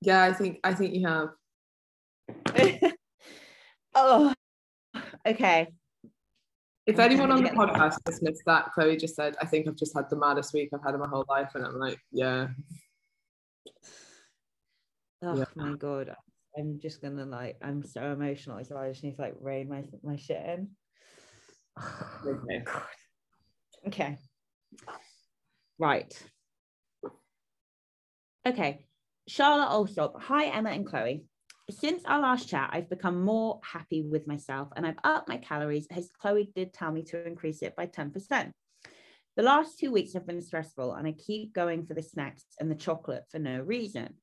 Yeah, I think I think you have. oh, okay. If anyone on the podcast has missed that, Chloe just said, I think I've just had the maddest week I've had in my whole life. And I'm like, yeah. Oh yeah. my god. I'm just gonna like I'm so emotional, so I just need to like rein my my shit in. Oh okay. okay. Right. Okay. Charlotte Alsop. Hi, Emma and Chloe. Since our last chat, I've become more happy with myself and I've upped my calories as Chloe did tell me to increase it by 10%. The last two weeks have been stressful and I keep going for the snacks and the chocolate for no reason.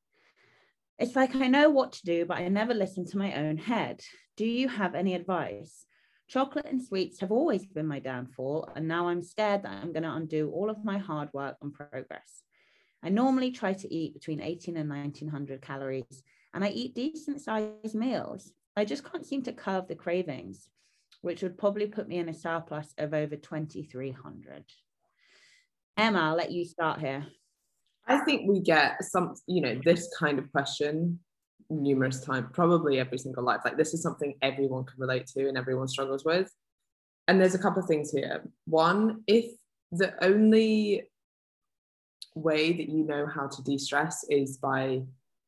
It's like I know what to do, but I never listen to my own head. Do you have any advice? Chocolate and sweets have always been my downfall, and now I'm scared that I'm going to undo all of my hard work and progress. I normally try to eat between 18 and 1900 calories, and I eat decent sized meals. I just can't seem to curb the cravings, which would probably put me in a surplus of over 2300. Emma, I'll let you start here. I think we get some, you know, this kind of question numerous times, probably every single life. Like this is something everyone can relate to and everyone struggles with. And there's a couple of things here. One, if the only way that you know how to de-stress is by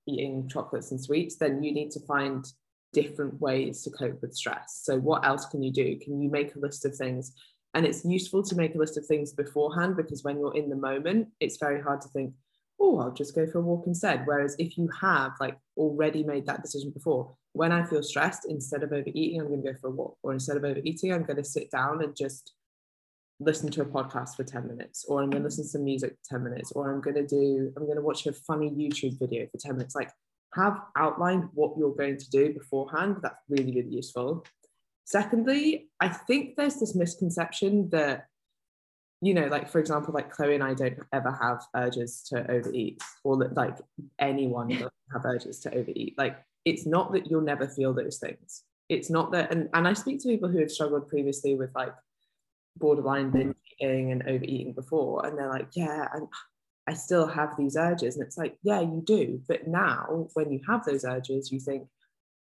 eating chocolates and sweets, then you need to find different ways to cope with stress. So what else can you do? Can you make a list of things? And it's useful to make a list of things beforehand because when you're in the moment, it's very hard to think, oh, I'll just go for a walk instead. Whereas if you have like already made that decision before, when I feel stressed, instead of overeating, I'm going to go for a walk. Or instead of overeating, I'm going to sit down and just listen to a podcast for 10 minutes or i'm going to listen to some music for 10 minutes or i'm going to do i'm going to watch a funny youtube video for 10 minutes. Like have outlined what you're going to do beforehand. That's really really useful. Secondly i think there's this misconception that you know like for example like chloe and i don't ever have urges to overeat or that like anyone doesn't have urges to overeat. Like it's not that you'll never feel those things. It's not that and, and i speak to people who have struggled previously with like borderline binge eating and overeating before and they're like yeah and i still have these urges. And it's like yeah you do but now when you have those urges you think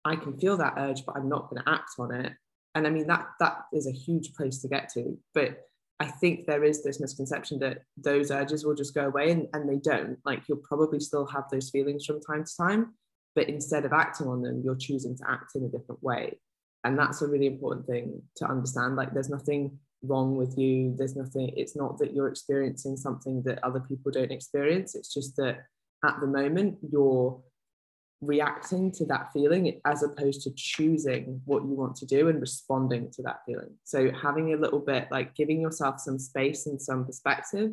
i can feel that urge but i'm not going to act on it and i mean that that is a huge place to get to but i think there is this misconception that those urges will just go away and, and they don't. Like you'll probably still have those feelings from time to time but instead of acting on them you're choosing to act in a different way and that's a really important thing to understand like there's nothing wrong with you. There's nothing it's not that you're experiencing something that other people don't experience. It's just that at the moment you're reacting to that feeling as opposed to choosing what you want to do and responding to that feeling. So having a little bit like giving yourself some space and some perspective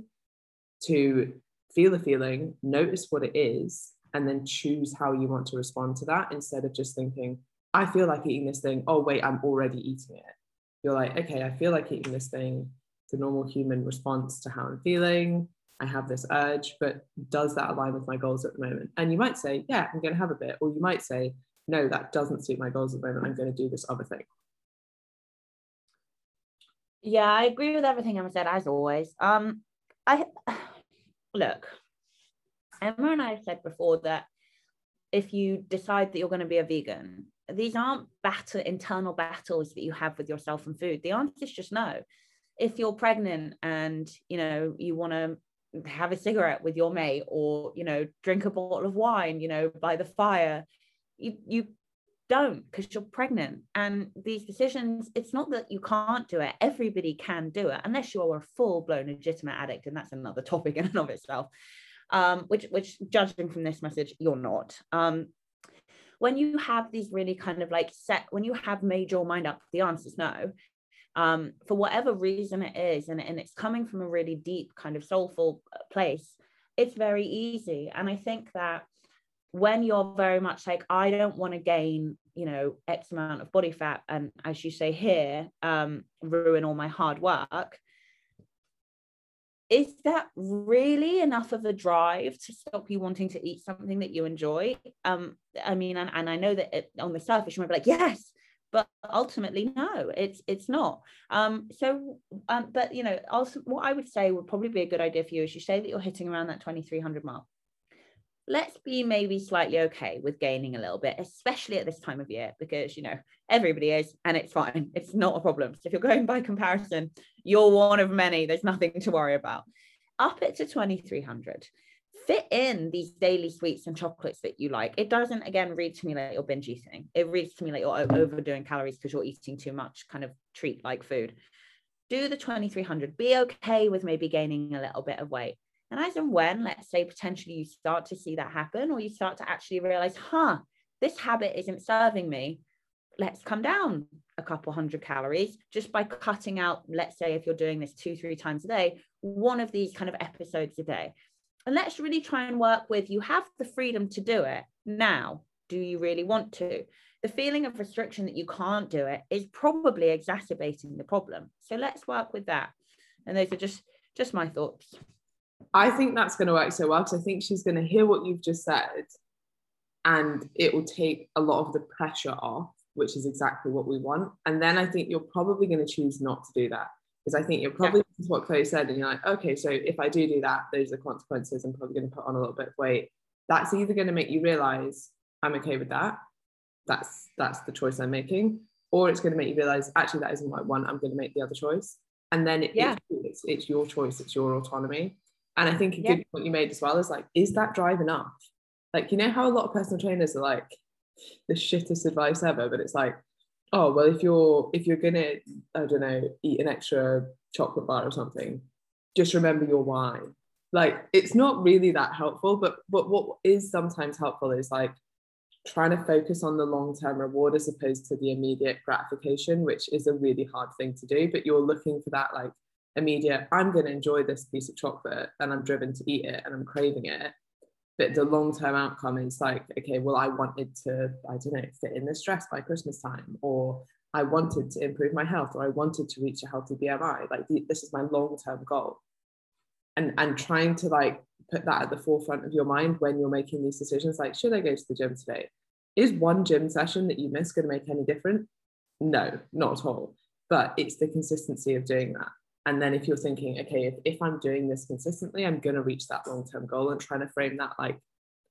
to feel the feeling notice what it is and then choose how you want to respond to that instead of just thinking i feel like eating this thing oh wait i'm already eating it you're like, okay, I feel like eating this thing. It's a normal human response to how I'm feeling. I have this urge, but does that align with my goals at the moment? And you might say, yeah, I'm going to have a bit. Or you might say, no, that doesn't suit my goals at the moment. I'm going to do this other thing. Yeah, I agree with everything Emma said, as always. Um, I look, Emma and I have said before that if you decide that you're going to be a vegan, these aren't battle internal battles that you have with yourself and food. The answer is just no. If you're pregnant and you know you want to have a cigarette with your mate or you know drink a bottle of wine you know by the fire you you don't because you're pregnant. And these decisions it's not that you can't do it. Everybody can do it unless you're a full-blown legitimate addict and that's another topic in and of itself. Um, which which judging from this message you're not. Um, when you have these really kind of like set when you have made your mind up the answer's no. Um, for whatever reason it is and, and it's coming from a really deep kind of soulful uh, place it's very easy. And i think that when you're very much like i don't want to gain you know x amount of body fat and as you say here um, ruin all my hard work is that really enough of a drive to stop you wanting to eat something that you enjoy? Um i mean and, and i know that it, on the surface you might be like yes but ultimately no it's it's not. Um so um but you know also what i would say would probably be a good idea for you is you say that you're hitting around that 2300 mark let's be maybe slightly okay with gaining a little bit, especially at this time of year, because you know everybody is, and it's fine. It's not a problem. So if you're going by comparison, you're one of many. There's nothing to worry about. Up it to 2300. Fit in these daily sweets and chocolates that you like. It doesn't again read to me you're binge eating. It reads to me like you're overdoing calories because you're eating too much kind of treat like food. Do the 2300. Be okay with maybe gaining a little bit of weight and as and when, let's say, potentially you start to see that happen, or you start to actually realize, huh, this habit isn't serving me, let's come down a couple hundred calories just by cutting out, let's say, if you're doing this two, three times a day, one of these kind of episodes a day. And let's really try and work with you have the freedom to do it now. Do you really want to? The feeling of restriction that you can't do it is probably exacerbating the problem. So let's work with that. And those are just just my thoughts. I think that's going to work so well because I think she's going to hear what you've just said and it will take a lot of the pressure off, which is exactly what we want. And then I think you're probably going to choose not to do that because I think you're probably yeah. what Chloe said, and you're like, okay, so if I do do that, those are the consequences. I'm probably going to put on a little bit of weight. That's either going to make you realize I'm okay with that. That's that's the choice I'm making, or it's going to make you realize actually that isn't what I want. I'm going to make the other choice, and then it, yeah. it's, it's your choice. It's your autonomy. And I think a yeah. good point you made as well is like, is that drive enough? Like, you know how a lot of personal trainers are like the shittest advice ever, but it's like, oh well, if you're if you're gonna, I don't know, eat an extra chocolate bar or something, just remember your why. Like it's not really that helpful, but but what is sometimes helpful is like trying to focus on the long-term reward as opposed to the immediate gratification, which is a really hard thing to do. But you're looking for that like immediate, I'm going to enjoy this piece of chocolate and I'm driven to eat it and I'm craving it. But the long term outcome is like, okay, well, I wanted to, I don't know, fit in this dress by Christmas time, or I wanted to improve my health, or I wanted to reach a healthy BMI. Like, this is my long term goal. And, and trying to like put that at the forefront of your mind when you're making these decisions like, should I go to the gym today? Is one gym session that you miss going to make any difference? No, not at all. But it's the consistency of doing that and then if you're thinking okay if, if i'm doing this consistently i'm going to reach that long-term goal and trying to frame that like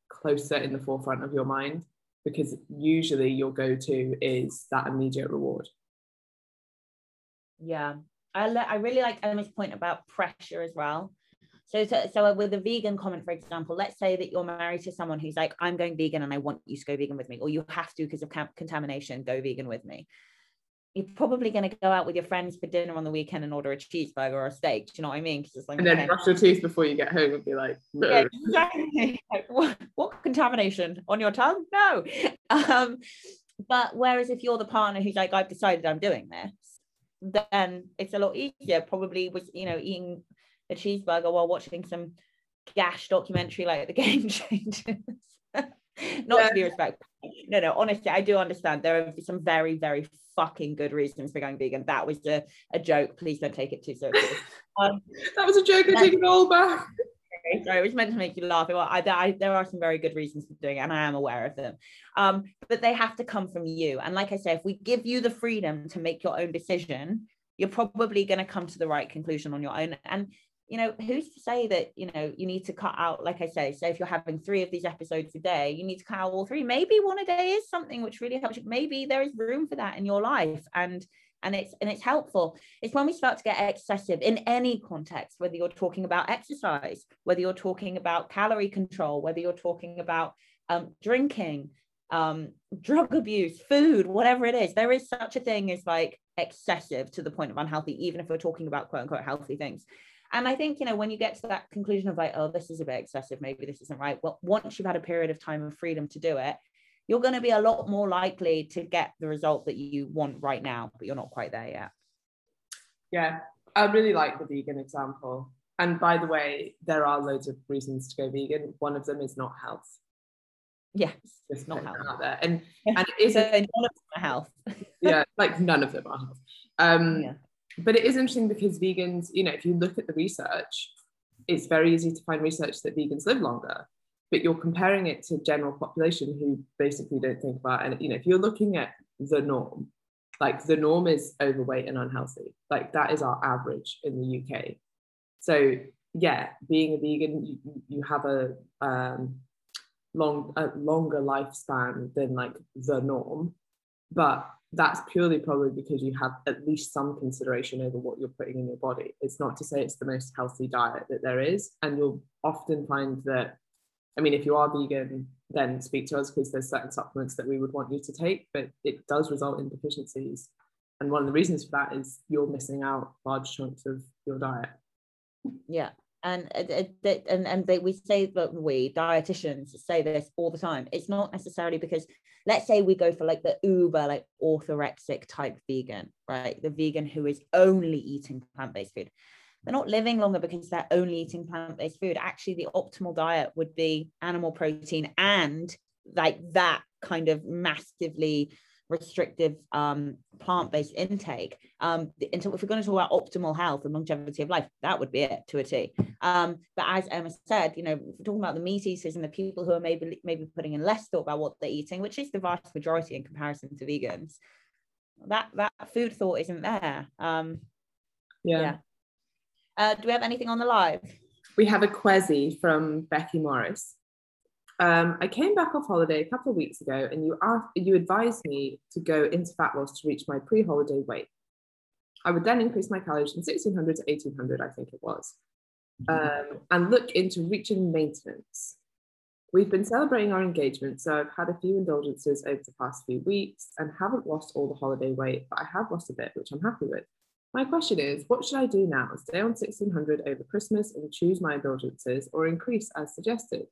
closer in the forefront of your mind because usually your go-to is that immediate reward. Yeah. I, le- I really like emma's point about pressure as well. So, so, so with a vegan comment, for example, let's say that you're married to someone who's like, I'm going vegan and I want you to go vegan with me, or you have to because of contamination, go vegan with me you're probably going to go out with your friends for dinner on the weekend and order a cheeseburger or a steak. Do you know what I mean? Like, and then okay. brush your teeth before you get home and be like, no. yeah, exactly. like, what, what, contamination on your tongue? No. Um, but whereas if you're the partner who's like, I've decided I'm doing this, then it's a lot easier. Probably was you know eating a cheeseburger while watching some gash documentary like The Game Changers. Not yeah. to be respectful. No, no, honestly, I do understand. There are some very, very fucking good reasons for going vegan. That was a, a joke. Please don't take it too seriously. Um, that was a joke. I take it all back. Sorry, it was meant to make you laugh. Well, I, I, there are some very good reasons for doing it, and I am aware of them. Um, but they have to come from you. And like I say, if we give you the freedom to make your own decision, you're probably going to come to the right conclusion on your own. And you know, who's to say that, you know, you need to cut out, like I say, so if you're having three of these episodes a day, you need to cut out all three. Maybe one a day is something which really helps you. Maybe there is room for that in your life. And and it's and it's helpful. It's when we start to get excessive in any context, whether you're talking about exercise, whether you're talking about calorie control, whether you're talking about um, drinking, um, drug abuse, food, whatever it is, there is such a thing as like excessive to the point of unhealthy, even if we're talking about quote unquote healthy things. And I think, you know, when you get to that conclusion of like, oh, this is a bit excessive, maybe this isn't right. Well, once you've had a period of time of freedom to do it, you're going to be a lot more likely to get the result that you want right now, but you're not quite there yet. Yeah, I really like the vegan example. And by the way, there are loads of reasons to go vegan. One of them is not health. Yes, just not health. out there. And and it is so none of them are health. yeah, like none of them are health. Um, yeah. But it is interesting because vegans, you know, if you look at the research, it's very easy to find research that vegans live longer. But you're comparing it to general population who basically don't think about and you know, if you're looking at the norm, like the norm is overweight and unhealthy. Like that is our average in the UK. So yeah, being a vegan, you, you have a um, long a longer lifespan than like the norm, but that's purely probably because you have at least some consideration over what you're putting in your body. It's not to say it's the most healthy diet that there is, and you'll often find that. I mean, if you are vegan, then speak to us because there's certain supplements that we would want you to take, but it does result in deficiencies. And one of the reasons for that is you're missing out large chunks of your diet. Yeah, and uh, and and they, we say that we dietitians say this all the time. It's not necessarily because let's say we go for like the uber like orthorexic type vegan, right? The vegan who is only eating plant-based food. They're not living longer because they're only eating plant-based food. Actually, the optimal diet would be animal protein and like that kind of massively restrictive um, plant-based intake. Um, until if we're going to talk about optimal health and longevity of life, that would be it to a T. Um, but as Emma said, you know, we're talking about the meat eaters and the people who are maybe maybe putting in less thought about what they're eating, which is the vast majority in comparison to vegans. That that food thought isn't there. Um, yeah. yeah. Uh, do we have anything on the live? We have a quasi from Becky Morris. Um, I came back off holiday a couple of weeks ago, and you asked, you advised me to go into fat loss to reach my pre-holiday weight. I would then increase my calories from 1600 to 1800, I think it was, um, and look into reaching maintenance. We've been celebrating our engagement, so I've had a few indulgences over the past few weeks and haven't lost all the holiday weight, but I have lost a bit, which I'm happy with. My question is, what should I do now? Stay on 1600 over Christmas and choose my indulgences or increase as suggested?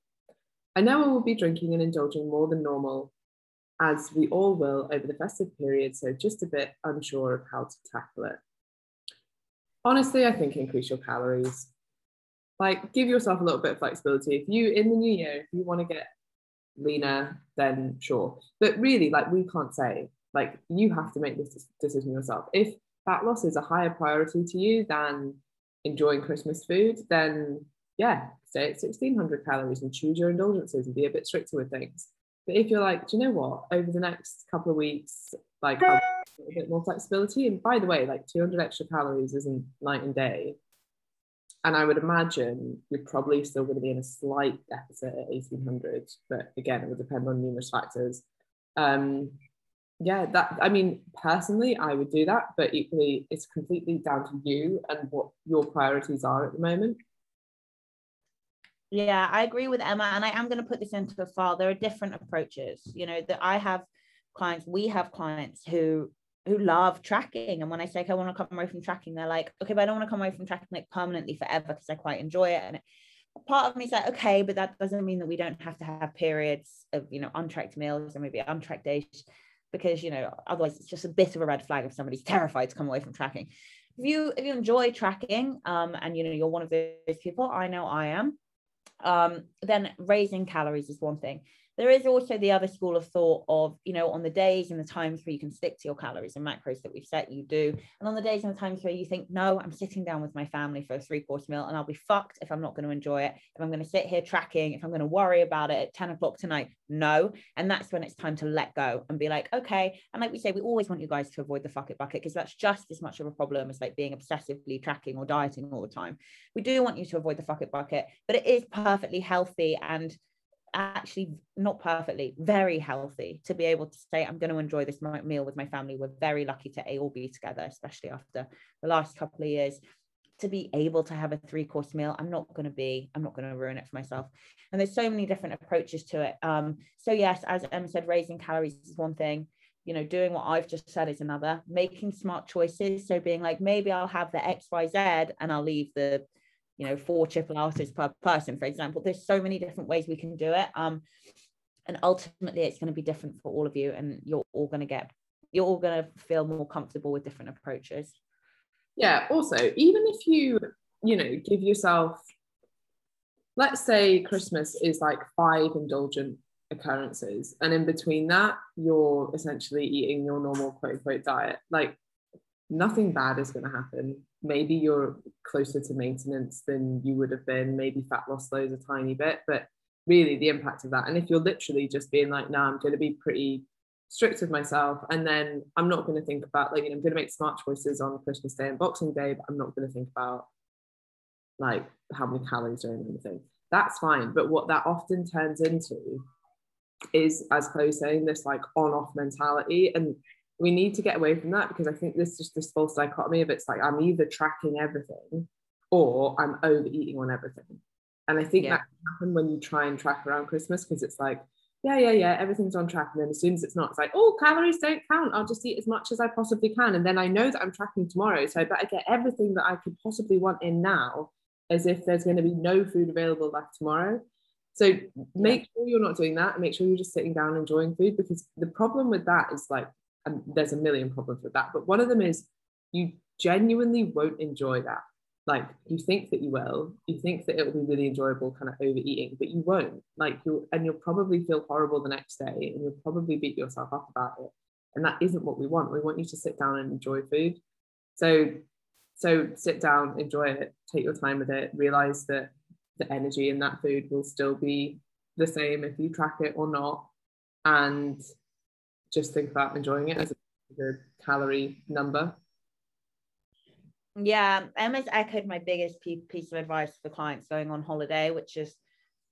I know I will be drinking and indulging more than normal, as we all will over the festive period, so just a bit unsure of how to tackle it. Honestly, I think increase your calories. Like, give yourself a little bit of flexibility. If you, in the new year, if you want to get leaner, then sure. But really, like, we can't say, like, you have to make this decision yourself. If fat loss is a higher priority to you than enjoying Christmas food, then yeah, stay at 1600 calories and choose your indulgences and be a bit stricter with things. But if you're like, do you know what, over the next couple of weeks, like a bit more flexibility. And by the way, like 200 extra calories isn't night and day. And I would imagine you're probably still going to be in a slight deficit at 1800, but again, it would depend on numerous factors. Um, yeah, that I mean, personally, I would do that, but equally, it's completely down to you and what your priorities are at the moment. Yeah, I agree with Emma, and I am going to put this into a file. There are different approaches. You know that I have clients. We have clients who who love tracking, and when I say okay, I want to come away from tracking, they're like, okay, but I don't want to come away from tracking like permanently forever because I quite enjoy it. And it, part of me is like, okay, but that doesn't mean that we don't have to have periods of you know untracked meals or maybe untracked days, because you know otherwise it's just a bit of a red flag if somebody's terrified to come away from tracking. If you if you enjoy tracking, um, and you know you're one of those people, I know I am um, then raising calories is one thing there is also the other school of thought of, you know, on the days and the times where you can stick to your calories and macros that we've set, you do. And on the days and the times where you think, no, I'm sitting down with my family for a three course meal and I'll be fucked if I'm not going to enjoy it. If I'm going to sit here tracking, if I'm going to worry about it at 10 o'clock tonight, no. And that's when it's time to let go and be like, okay. And like we say, we always want you guys to avoid the fuck it bucket because that's just as much of a problem as like being obsessively tracking or dieting all the time. We do want you to avoid the fuck it bucket, but it is perfectly healthy and actually not perfectly very healthy to be able to say i'm going to enjoy this meal with my family. We're very lucky to a all be together especially after the last couple of years. To be able to have a three course meal i'm not going to be i'm not going to ruin it for myself. And there's so many different approaches to it. Um so yes as em said raising calories is one thing. You know doing what i've just said is another. Making smart choices. So being like maybe i'll have the xyz and i'll leave the you know four chipolatas per person for example. There's so many different ways we can do it um and ultimately it's going to be different for all of you and you're all going to get you're all going to feel more comfortable with different approaches. Yeah also even if you you know give yourself let's say christmas is like five indulgent occurrences and in between that you're essentially eating your normal quote unquote diet like nothing bad is going to happen maybe you're closer to maintenance than you would have been maybe fat loss slows a tiny bit but really the impact of that. And if you're literally just being like no i'm going to be pretty strict with myself and then i'm not going to think about like you know, i'm going to make smart choices on christmas day and boxing day but i'm not going to think about like how many calories are in anything. That's fine. But what that often turns into is as Chloe saying this like on off mentality. And we need to get away from that because I think this is just this false dichotomy of it's like I'm either tracking everything or I'm overeating on everything. And I think yeah. that can happen when you try and track around Christmas because it's like, yeah, yeah, yeah, everything's on track. And then as soon as it's not, it's like, oh, calories don't count. I'll just eat as much as I possibly can. And then I know that I'm tracking tomorrow. So I better get everything that I could possibly want in now as if there's going to be no food available left tomorrow. So make sure you're not doing that and make sure you're just sitting down enjoying food because the problem with that is like and there's a million problems with that. But one of them is you genuinely won't enjoy that. Like you think that you will, you think that it will be really enjoyable, kind of overeating, but you won't. Like you'll, and you'll probably feel horrible the next day, and you'll probably beat yourself up about it. And that isn't what we want. We want you to sit down and enjoy food. So, so sit down, enjoy it, take your time with it, realize that the energy in that food will still be the same if you track it or not, and just think about enjoying it as a calorie number. Yeah, Emma's echoed my biggest piece of advice for clients going on holiday, which is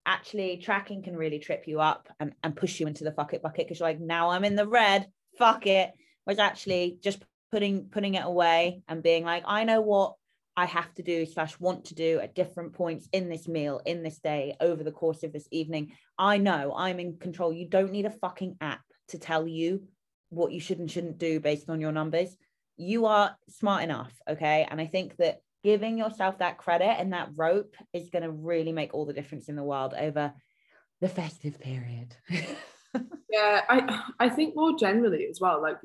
actually tracking can really trip you up and, and push you into the fuck it bucket because you're like, now I'm in the red, fuck it. Was actually just putting putting it away and being like, I know what I have to do slash want to do at different points in this meal, in this day, over the course of this evening. I know I'm in control. You don't need a fucking app to tell you what you should and shouldn't do based on your numbers. You are smart enough, okay? And I think that giving yourself that credit and that rope is going to really make all the difference in the world over the festive period. yeah, I I think more generally as well, like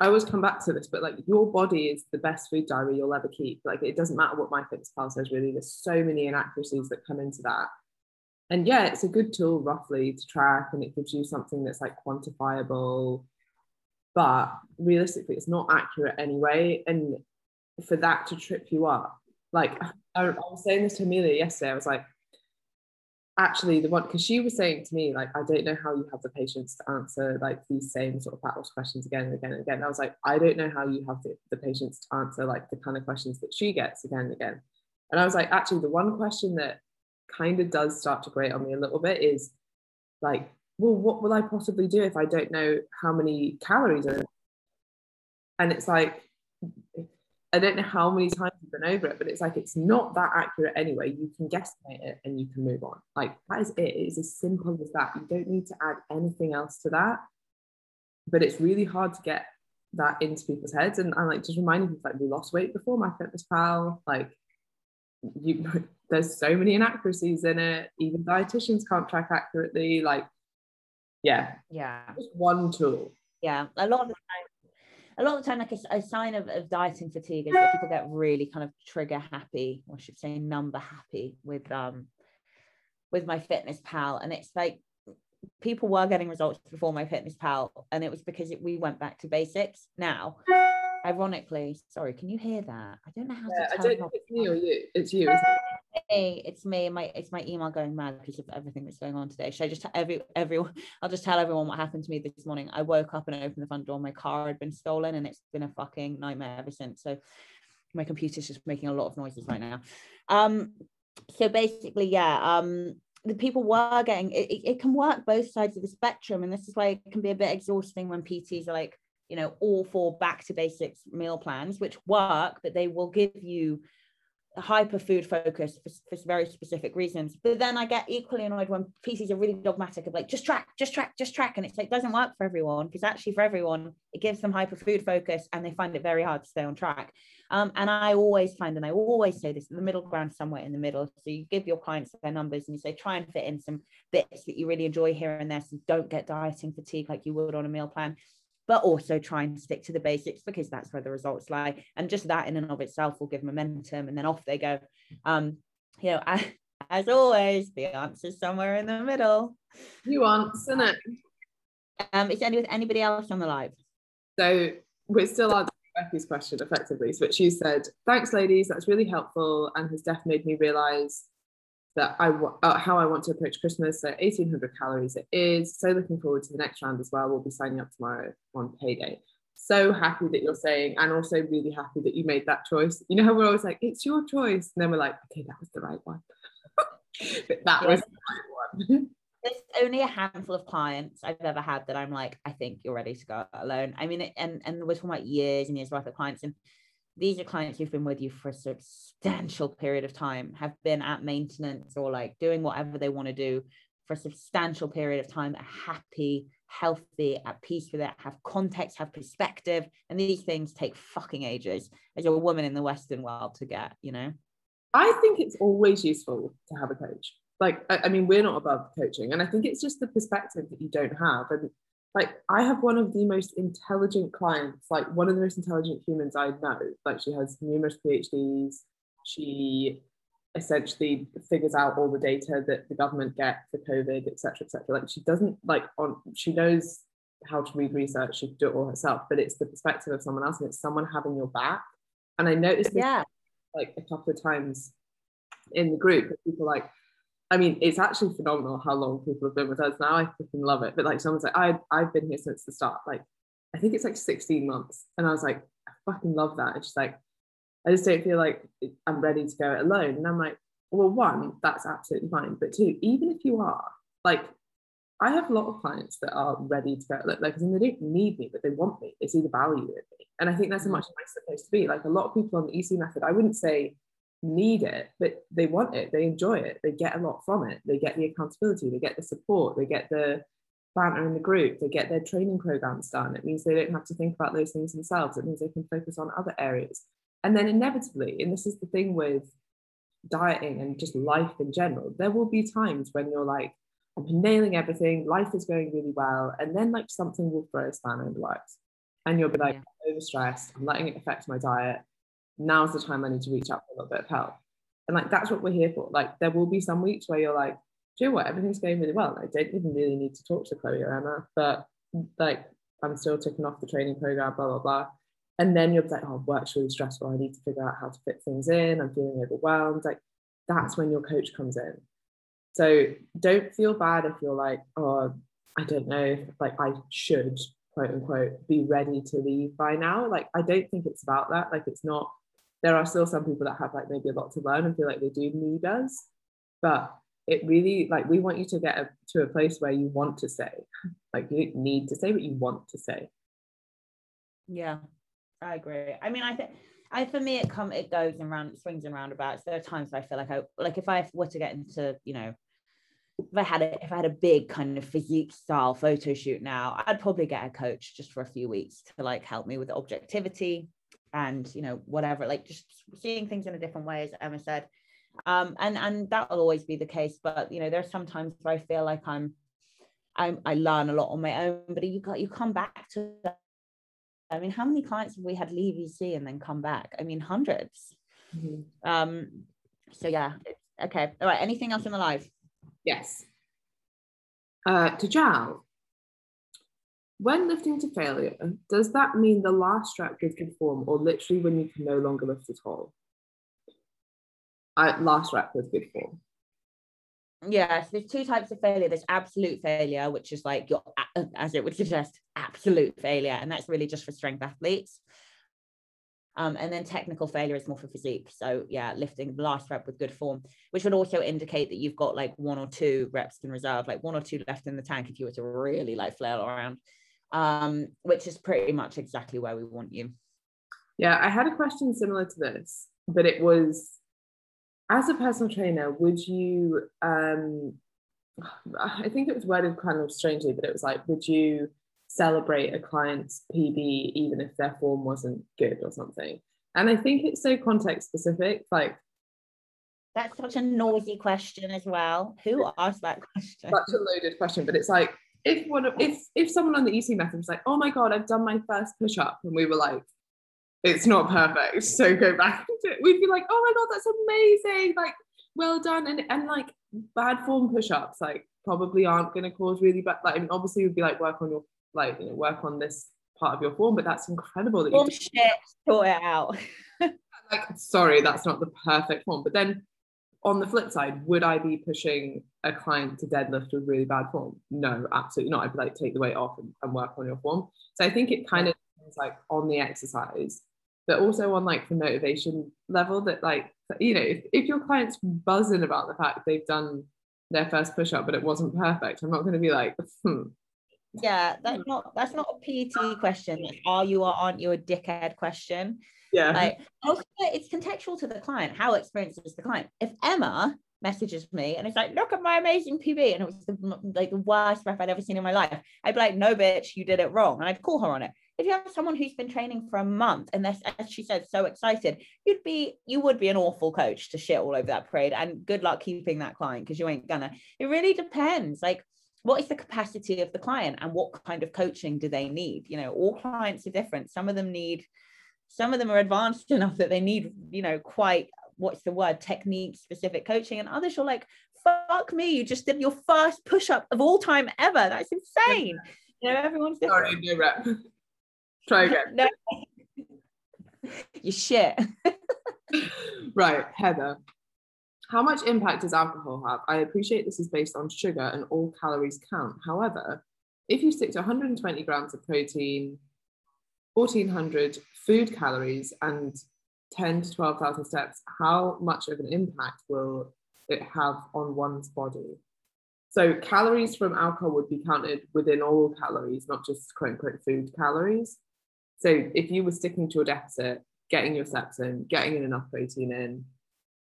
I always come back to this, but like your body is the best food diary you'll ever keep. Like it doesn't matter what MyFitnessPal says, really. There's so many inaccuracies that come into that and yeah, it's a good tool roughly to track and it gives you something that's like quantifiable, but realistically, it's not accurate anyway. And for that to trip you up, like I, I was saying this to Amelia yesterday, I was like, actually the one because she was saying to me like i don't know how you have the patience to answer like these same sort of battles questions again and again and again. And i was like i don't know how you have the, the patience to answer like the kind of questions that she gets again and again. And i was like actually the one question that kind of does start to grate on me a little bit is like, well, what will I possibly do if I don't know how many calories are? And it's like, I don't know how many times you've been over it, but it's like it's not that accurate anyway. You can guesstimate it and you can move on. Like that is it. It's as simple as that. You don't need to add anything else to that. But it's really hard to get that into people's heads. And I'm like just reminding people like we lost weight before MyFitnessPal. Like you there's so many inaccuracies in it. Even dietitians can't track accurately. Like, yeah, yeah, just one tool. Yeah, a lot of the time, a lot of the time, like a, a sign of, of dieting fatigue is that people get really kind of trigger happy, or I should say, number happy with um with MyFitnessPal and it's like people were getting results before MyFitnessPal and it was because it, we went back to basics. Now ironically sorry can you hear that? I don't know how yeah, to I don't it's me or you it's you me it's me my it's my email going mad because of everything that's going on today. Should i just tell every everyone i'll just tell everyone what happened to me this morning. I woke up and I opened the front door my car had been stolen and it's been a fucking nightmare ever since. So my computer's just making a lot of noises right now. Um so basically yeah um the people were getting it, it can work both sides of the spectrum and this is why it can be a bit exhausting when pts are like you know all for back to basics meal plans which work but they will give you hyper food focus for, for very specific reasons. But then I get equally annoyed when PTs are really dogmatic of like just track, just track, just track. And it's like doesn't work for everyone because actually for everyone, it gives them hyper food focus and they find it very hard to stay on track. Um, and I always find, and I always say this, the middle ground somewhere in the middle. So you give your clients their numbers and you say, try and fit in some bits that you really enjoy here and there. So don't get dieting fatigue like you would on a meal plan but also try and stick to the basics because that's where the results lie. And just that in and of itself will give momentum and then off they go. Um, you know, I, as always, the answer's somewhere in the middle. Nuance, isn't it? Um, is any with anybody else on the live? So we're still answering Becky's question effectively. So she said, thanks ladies, that's really helpful and has definitely made me realise that I uh, how I want to approach Christmas. So 1800 calories it is. So looking forward to the next round as well. We'll be signing up tomorrow on payday. So happy that you're saying, and also really happy that you made that choice. You know how we're always like, it's your choice, and then we're like, okay, that was the right one. but that was the right one. There's only a handful of clients I've ever had that I'm like, I think you're ready to go alone. I mean, and and we're talking about years and years worth of clients, and these are clients who've been with you for a substantial period of time, have been at maintenance or like doing whatever they want to do for a substantial period of time, are happy, healthy, at peace with it, have context, have perspective. And these things take fucking ages as a woman in the Western world to get, you know? I think it's always useful to have a coach. Like, I, I mean, we're not above coaching. And I think it's just the perspective that you don't have. And like I have one of the most intelligent clients, like one of the most intelligent humans I know. Like she has numerous PhDs. She essentially figures out all the data that the government get for COVID, etc., etc. Like she doesn't like on she knows how to read research, she can do it all herself, but it's the perspective of someone else and it's someone having your back. And I noticed this yeah. like a couple of times in the group that people like, I mean, it's actually phenomenal how long people have been with us now. I freaking love it. But like someone's like, I I've been here since the start. Like, I think it's like 16 months. And I was like, I fucking love that. It's just like, I just don't feel like I'm ready to go it alone. And I'm like, well, one, that's absolutely fine. But two, even if you are, like, I have a lot of clients that are ready to go, like, like they don't need me, but they want me. They see the value in me. And I think that's a mm. much nicer place to be. Like a lot of people on the EC method, I wouldn't say need it, but they want it, they enjoy it, they get a lot from it, they get the accountability, they get the support, they get the banter in the group, they get their training programs done. It means they don't have to think about those things themselves, it means they can focus on other areas. And then inevitably, and this is the thing with dieting and just life in general, there will be times when you're like, I'm nailing everything, life is going really well, and then like something will throw a spanner in the works. And you'll be like, yeah. overstressed, I'm letting it affect my diet now's the time I need to reach out for a little bit of help. And like that's what we're here for. Like there will be some weeks where you're like, do you know what, everything's going really well. I don't even really need to talk to Chloe or Emma, but like I'm still ticking off the training program, blah, blah, blah. And then you're like, oh, work's really stressful. I need to figure out how to fit things in. I'm feeling overwhelmed. Like that's when your coach comes in. So don't feel bad if you're like, oh, I don't know, if like I should, quote unquote, be ready to leave by now. Like I don't think it's about that. Like it's not there are still some people that have like maybe a lot to learn and feel like they do need us but it really like we want you to get a, to a place where you want to say like you don't need to say what you want to say yeah i agree. I mean i think I for me it come it goes and round swings and roundabouts. There are times I feel like I like if I were to get into you know if I had a if I had a big kind of physique style photo shoot now, I'd probably get a coach just for a few weeks to like help me with objectivity, and you know whatever like just seeing things in a different way as emma said. Um and and that will always be the case but you know there's sometimes where i feel like i'm i i learn a lot on my own but you got you come back to i mean how many clients have we had leave ec and then come back? I mean 100s mm-hmm. um so yeah okay. All right anything else in the live? Yes. Uh to Jal, when lifting to failure, does that mean the last rep with good form or literally when you can no longer lift at all? I, last rep with good form. Yes, there's two types of failure. There's absolute failure, which is like your, as it would suggest, absolute failure. And that's really just for strength athletes. Um, and then technical failure is more for physique. So yeah, lifting the last rep with good form, which would also indicate that you've got like one or two reps in reserve, like one or two left in the tank if you were to really like flail around um, which is pretty much exactly where we want you. Yeah, I had a question similar to this, but it was as a personal trainer, would you? Um, I think it was worded kind of strangely, but it was like, would you celebrate a client's PB even if their form wasn't good or something? And I think it's so context specific. Like, that's such a noisy question as well. Who asked that question? Such a loaded question, but it's like if one of, if if someone on the EC method was like, oh my god, I've done my first push up, and we were like, it's not perfect, so go back. Into it, we'd be like, oh my god, that's amazing, like well done, and and like bad form push ups, like probably aren't going to cause really bad. Like, I mean, obviously, would be like work on your like you know work on this part of your form, but that's incredible that you shit sort it out. like, sorry, that's not the perfect form, but then on the flip side, would I be pushing a client to deadlift with really bad form? No, absolutely not. I'd be like, take the weight off and, and work on your form. So I think it kind of depends like on the exercise, but also on like the motivation level that like, you know, if, if your client's buzzing about the fact they've done their first push up, but it wasn't perfect, I'm not going to be like, hmm. Yeah, that's not that's not a PT question. Are you or aren't you a dickhead question? Yeah. Like oh, also it's contextual to the client. How experienced is the client? If Emma messages me and it's like, look at my amazing PB, and it was the, like the worst rep I'd ever seen in my life, I'd be like, no, bitch, you did it wrong, and I'd call her on it. If you have someone who's been training for a month and they're, as she said, so excited, you'd be, you would be an awful coach to shit all over that parade. And good luck keeping that client because you ain't gonna. It really depends. Like, what is the capacity of the client and what kind of coaching do they need? You know, all clients are different. Some of them need some of them are advanced enough that they need you know quite what's the word technique specific coaching and others are like fuck me you just did your first push-up of all time ever. That's insane. You know everyone's different. sorry no rep. Try again. No. you shit. Right heather. How much impact does alcohol have? I appreciate this is based on sugar and all calories count. However if you stick to 120 grams of protein 1400 food calories and 10 to 12,000 steps, how much of an impact will it have on one's body? So, calories from alcohol would be counted within all calories, not just quote unquote food calories. So, if you were sticking to a deficit, getting your steps in, getting in enough protein in,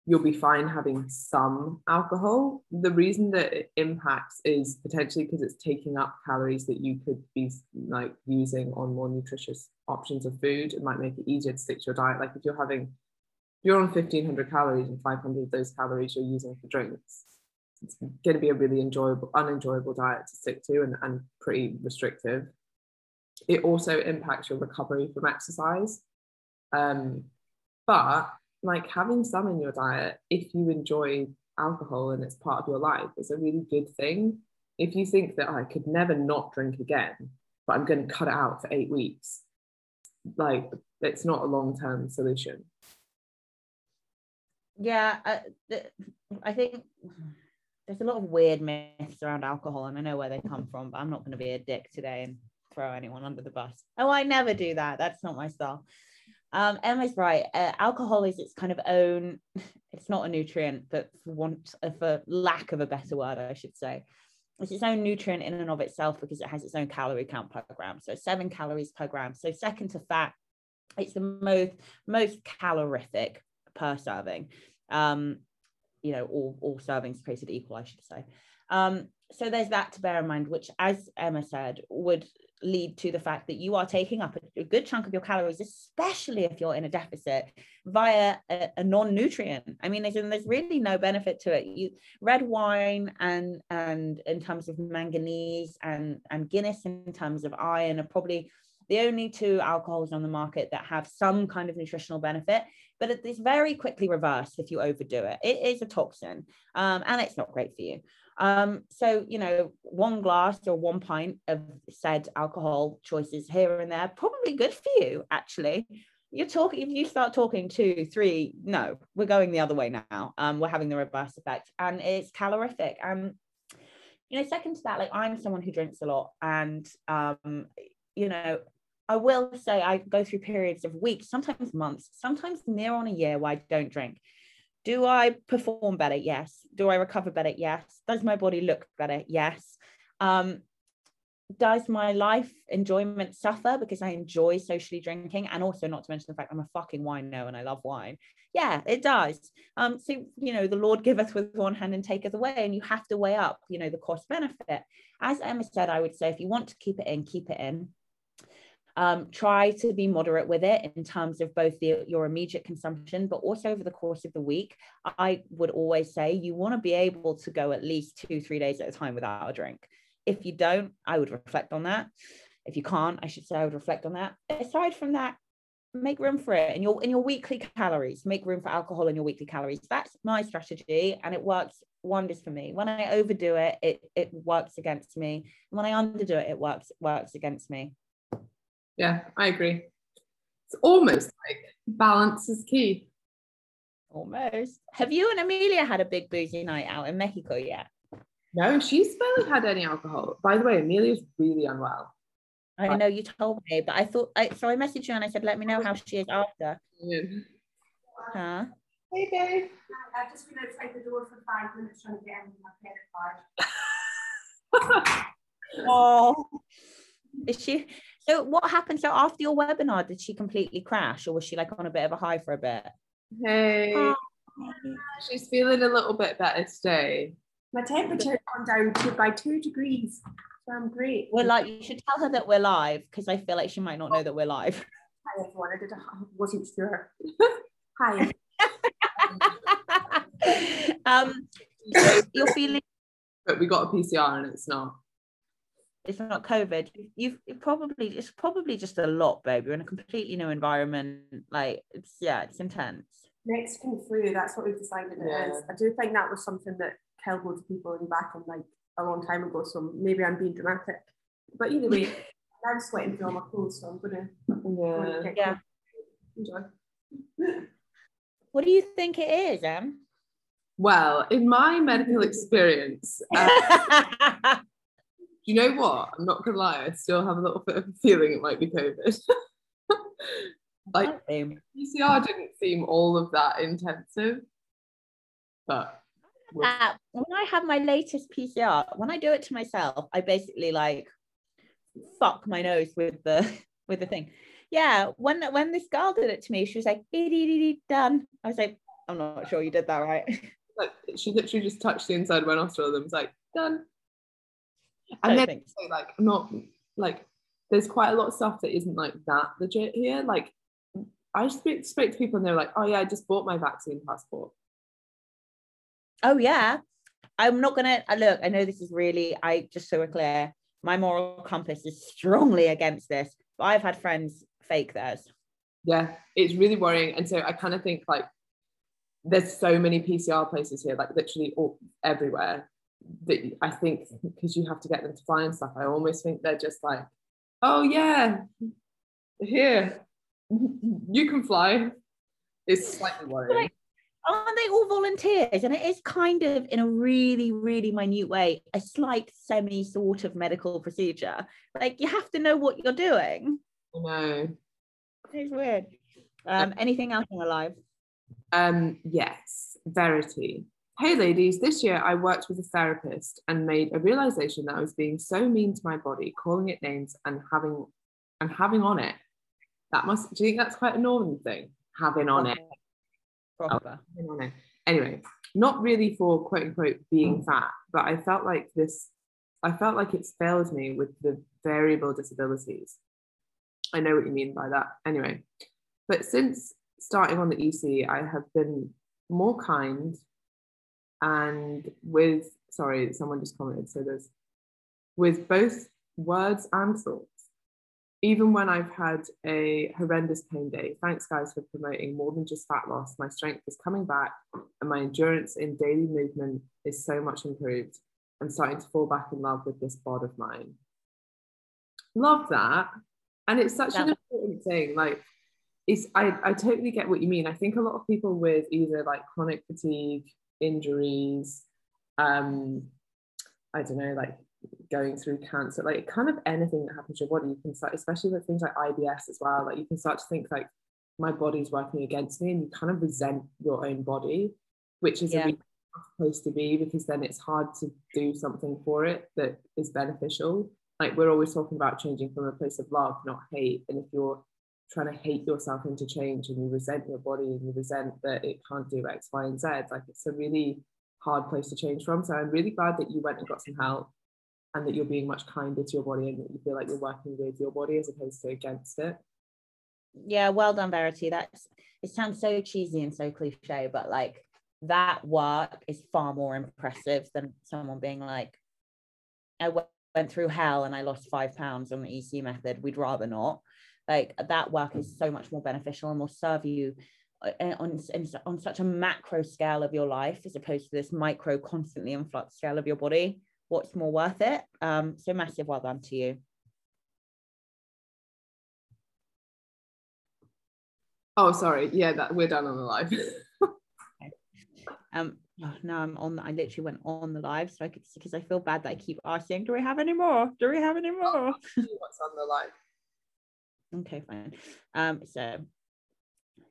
you'll be fine having some alcohol. The reason that it impacts is potentially because it's taking up calories that you could be like using on more nutritious options of food. It might make it easier to stick to your diet. Like if you're having, if you're on 1500 calories and 500 of those calories you're using for drinks, it's going to be a really enjoyable, unenjoyable diet to stick to and, and pretty restrictive. It also impacts your recovery from exercise. Um, but like having some in your diet if you enjoy alcohol and it's part of your life is a really good thing. If you think that i could never not drink again but i'm going to cut it out for eight weeks like it's not a long-term solution. Yeah I, I think there's a lot of weird myths around alcohol and i know where they come from but i'm not going to be a dick today and throw anyone under the bus. Oh i never do that. That's not my style um, Emma's right. Uh, alcohol is its kind of own. It's not a nutrient, but for want, uh, for lack of a better word, I should say, it's its own nutrient in and of itself because it has its own calorie count per gram. So seven calories per gram. So second to fat, it's the most most calorific per serving. Um, you know, all all servings created equal, I should say. Um, so there's that to bear in mind, which, as Emma said, would lead to the fact that you are taking up a, good chunk of your calories, especially if you're in a deficit, via a, a non-nutrient. I mean, there's, there's really no benefit to it. You red wine and and in terms of manganese and and Guinness in terms of iron are probably the only two alcohols on the market that have some kind of nutritional benefit, but it is very quickly reversed if you overdo it. It is a toxin um, and it's not great for you. Um, so, you know, one glass or one pint of said alcohol choices here and there, probably good for you, actually. You're talking, if you start talking two, three, no, we're going the other way now. Um, we're having the reverse effect and it's calorific. And, you know, second to that, like I'm someone who drinks a lot and, um, you know, I will say I go through periods of weeks, sometimes months, sometimes near on a year where I don't drink. Do I perform better? Yes. Do I recover better? Yes. Does my body look better? Yes. Um, does my life enjoyment suffer because I enjoy socially drinking and also not to mention the fact I'm a fucking wino and I love wine? Yeah, it does. Um, so you know, the Lord giveth with one hand and taketh away, and you have to weigh up, you know, the cost benefit. As Emma said, I would say if you want to keep it in, keep it in. Um, try to be moderate with it in terms of both the, your immediate consumption, but also over the course of the week. I would always say you want to be able to go at least two, three days at a time without a drink. If you don't, I would reflect on that. If you can't, I should say I would reflect on that. Aside from that, make room for it in your in your weekly calories. Make room for alcohol in your weekly calories. That's my strategy, and it works wonders for me. When I overdo it, it it works against me. When I underdo it, it works works against me. Yeah, I agree. It's almost like balance is key. Almost. Have you and Amelia had a big boozy night out in Mexico yet? No, she's barely had any alcohol. By the way, Amelia's really unwell. I know you told me, but I thought I so I messaged you and I said, let me know how she is after. Yeah. Huh? Hey babe. I've just been outside the door for five minutes trying to get in my credit card. Oh, is she? So what happened? So after your webinar, did she completely crash, or was she like on a bit of a high for a bit? Hey. Oh. She's feeling a little bit better today. My temperature gone down to by two degrees. So I'm great. We're like, you should tell her that we're live because I feel like she might not know that we're live. Hi everyone. I, did, I wasn't sure. Hi. um, so you're feeling But we got a PCR and it's not. It's not COVID. You've, you've probably it's probably just a lot, babe. You're in a completely new environment. Like it's yeah, it's intense. Mexican flu, that's what we've decided it Yeah. is. I do think that was something that killed loads of people in back in like a long time ago. So maybe I'm being dramatic. But either way, I'm sweating through all my clothes, so I'm gonna, go and get Yeah. Enjoy. What do you think it is, Em? Well, in my medical experience, uh, do you know what? I'm not gonna lie, I still have a little bit of a feeling it might be COVID. like PCR didn't seem all of that intensive, but uh, when I have my latest PCR, when I do it to myself, I basically like fuck my nose with the with the thing. Yeah, when when this girl did it to me, she was like, "Dee, dee, dee, dee, done. I was like, I'm not sure you did that right. like she literally just touched the inside of my nostril and was like, done. And then like not like there's quite a lot of stuff that isn't like that legit here. Like I speak spoke to people and they're like, oh yeah, I just bought my vaccine passport. Oh yeah. I'm not gonna uh, look. I know this is really. I just so we're clear. My moral compass is strongly against this. But I've had friends fake theirs. Yeah, it's really worrying. And so I kind of think like there's so many PCR places here, like literally all everywhere. That I think because you have to get them to fly and stuff, I almost think they're just like, oh yeah, here, you can fly. It's slightly worrying. Aren't they all volunteers? And it is kind of, in a really, really minute way, a slight semi sort of medical procedure. Like you have to know what you're doing. I know. It's weird. Um, anything else in your life? Um, yes, Verity. Hey ladies, this year I worked with a therapist and made a realization that I was being so mean to my body, calling it names and having and having on it. That must do you think that's quite a northern thing? Having on it. Proper. having on it. Anyway, not really for quote unquote being mm. fat, but I felt like this, I felt like it's failed me with the variable disabilities. I know what you mean by that. Anyway, but since starting on the EC, I have been more kind and with, sorry, someone just commented, so there's with both words and thoughts. Even when I've had a horrendous pain day, thanks guys for promoting more than just fat loss. My strength is coming back and my endurance in daily movement is so much improved. I'm starting to fall back in love with this bod of mine. Love that. And it's such an important thing. Like, it's I, I totally get what you mean. I think a lot of people with either like chronic fatigue, injuries, um, I don't know, like going through cancer, like kind of anything that happens to your body, you can start, especially with things like IBS as well, like you can start to think like my body's working against me and you kind of resent your own body, which is Yeah. a tough to be because then it's hard to do something for it that is beneficial. like we're always talking about changing from a place of love, not hate. And if you're trying to hate yourself into change and you resent your body and you resent that it can't do X, Y, and Z, like it's a really hard place to change from. So I'm really glad that you went and got some help and that you're being much kinder to your body and that you feel like you're working with your body as opposed to against it. Yeah, well done, Verity. That's it sounds so cheesy and so cliche, but like that work is far more impressive than someone being like, I went through hell and I lost five pounds on the EC method. We'd rather not. Like that work is so much more beneficial and will serve you uh, on, on such a macro scale of your life as opposed to this micro, constantly in flux scale of your body. What's more worth it? Um, so massive well done to you. Oh, sorry. Yeah, that we're done on the live. okay. Um, oh, now I'm on. the, I literally went on the live, so I could because I feel bad that I keep asking, "Do we have any more? Do we have any more?" What's on the live? Okay, fine. Um, so I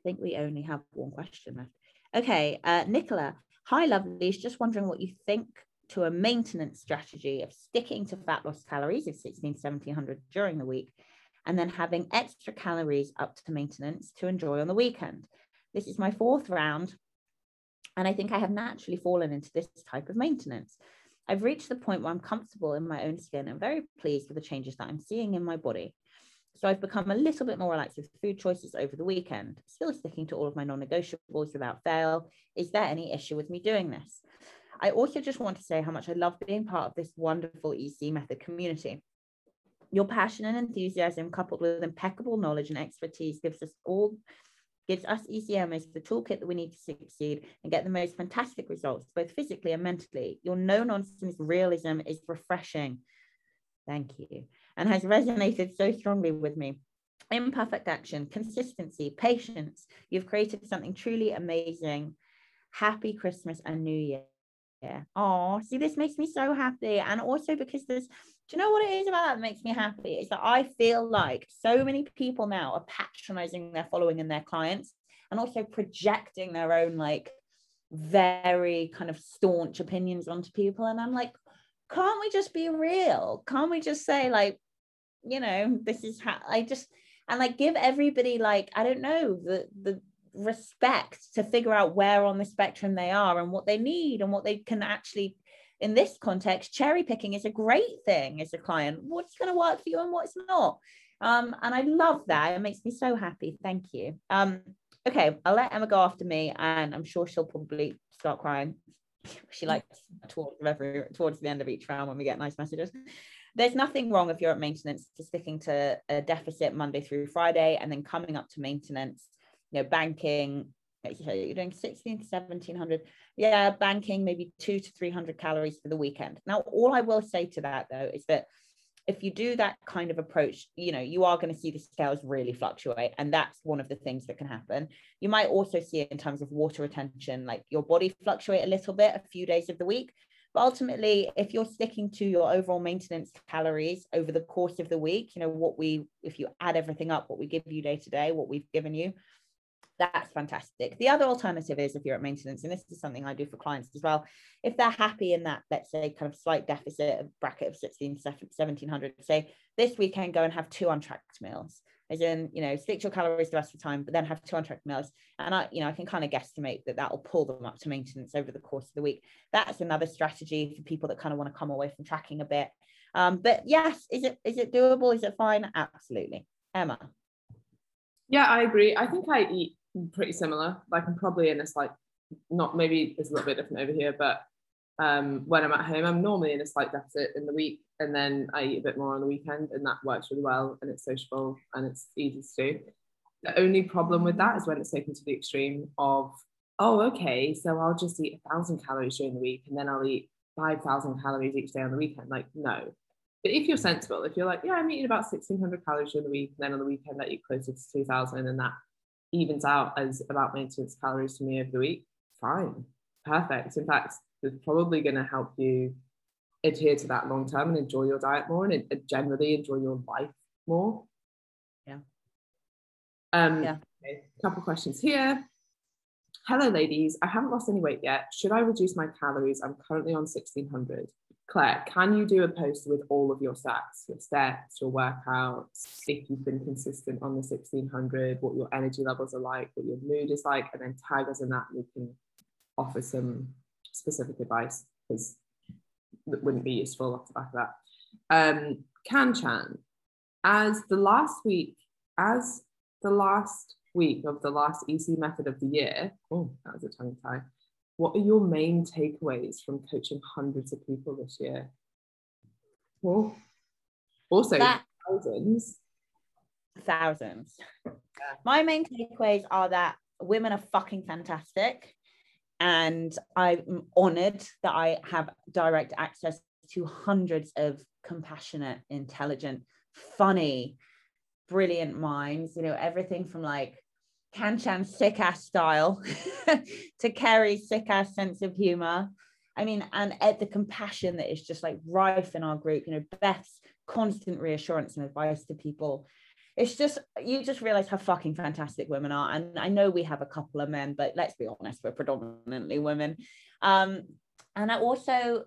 think we only have one question left. Okay, uh, Nicola. Hi, lovelies. Just wondering what you think to a maintenance strategy of sticking to fat loss calories of 16, 1700 during the week and then having extra calories up to maintenance to enjoy on the weekend. This is my fourth round, and I think I have naturally fallen into this type of maintenance. I've reached the point where I'm comfortable in my own skin and very pleased with the changes that I'm seeing in my body. So I've become a little bit more relaxed with food choices over the weekend, still sticking to all of my non negotiables without fail. Is there any issue with me doing this? I also just want to say how much I love being part of this wonderful EC method community. Your passion and enthusiasm, coupled with impeccable knowledge and expertise, gives us all gives us ECMers the toolkit that we need to succeed and get the most fantastic results, both physically and mentally. Your no nonsense realism is refreshing. Thank you. And has resonated so strongly with me. Imperfect action, consistency, patience. You've created something truly amazing. Happy Christmas and New Year. Yeah. Oh, see, this makes me so happy. And also because there's do you know what it is about that that makes me happy? Is that I feel like so many people now are patronizing their following and their clients and also projecting their own like very kind of staunch opinions onto people. And I'm like, can't we just be real? Can't we just say, like, you know, this is how I just and like give everybody like, I don't know, the the respect to figure out where on the spectrum they are and what they need and what they can actually in this context, cherry picking is a great thing as a client. What's going to work for you and what's not? Um, and I love that. It makes me so happy. Thank you. Um, okay, I'll let Emma go after me, and I'm sure she'll probably start crying. She likes towards towards the end of each round when we get nice messages. There's nothing wrong if you're at maintenance to sticking to a deficit Monday through Friday and then coming up to maintenance, you know, banking, you're doing 16 to 1700 yeah banking maybe two to 300 calories for the weekend now all i will say to that though is that if you do that kind of approach you know you are going to see the scales really fluctuate and that's one of the things that can happen. You might also see it in terms of water retention like your body fluctuate a little bit a few days of the week. But ultimately if you're sticking to your overall maintenance calories over the course of the week you know what we if you add everything up what we give you day to day what we've given you that's fantastic. The other alternative is if you're at maintenance, and this is something I do for clients as well, if they're happy in that, let's say, kind of slight deficit of bracket of 16, 1700, say this weekend go and have two untracked meals, as in, you know, stick to your calories the rest of the time, but then have two untracked meals. And I, you know, I can kind of guesstimate that that will pull them up to maintenance over the course of the week. That's another strategy for people that kind of want to come away from tracking a bit. Um, but yes, is it is it doable? Is it fine? Absolutely. Emma. Yeah, I agree. I think I eat pretty similar. Like I'm probably in a slight, not maybe it's a little bit different over here, but um, when I'm at home, I'm normally in a slight deficit in the week, and then I eat a bit more on the weekend, and that works really well, and it's sociable and it's easy to do. The only problem with that is when it's taken to the extreme of, oh, okay, so I'll just eat a thousand calories during the week, and then I'll eat five thousand calories each day on the weekend. Like, no. But if you're sensible, if you're like, yeah, I'm eating about 1600 calories during the week, and then on the weekend I eat closer to 2000, and that evens out as about maintenance calories to me over the week, fine, perfect. In fact, it's probably going to help you adhere to that long term and enjoy your diet more and generally enjoy your life more. Yeah. Um, yeah. Okay, couple questions here. Hello, ladies. I haven't lost any weight yet. Should I reduce my calories? I'm currently on 1600. Claire, can you do a post with all of your stats, your steps, your workouts, if you've been consistent on the 1600, what your energy levels are like, what your mood is like, and then tag us in that we can offer some specific advice because that wouldn't be useful off the back of that. Um, Kanchan, as the last week, as the last week of the last EC method of the year, oh, that was a tongue tie what are your main takeaways from coaching hundreds of people this year? Well, also that, thousands. Thousands. Yeah. My main takeaways are that women are fucking fantastic. And I'm honored that I have direct access to hundreds of compassionate, intelligent, funny, brilliant minds. You know, everything from like Kanchan's sick ass style to Kerry's sick ass sense of humor. I mean, and Ed, the compassion that is just like rife in our group, you know, Beth's constant reassurance and advice to people. It's just, you just realize how fucking fantastic women are. And I know we have a couple of men, but let's be honest, we're predominantly women. Um, and I also,